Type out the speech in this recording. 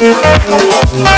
Thank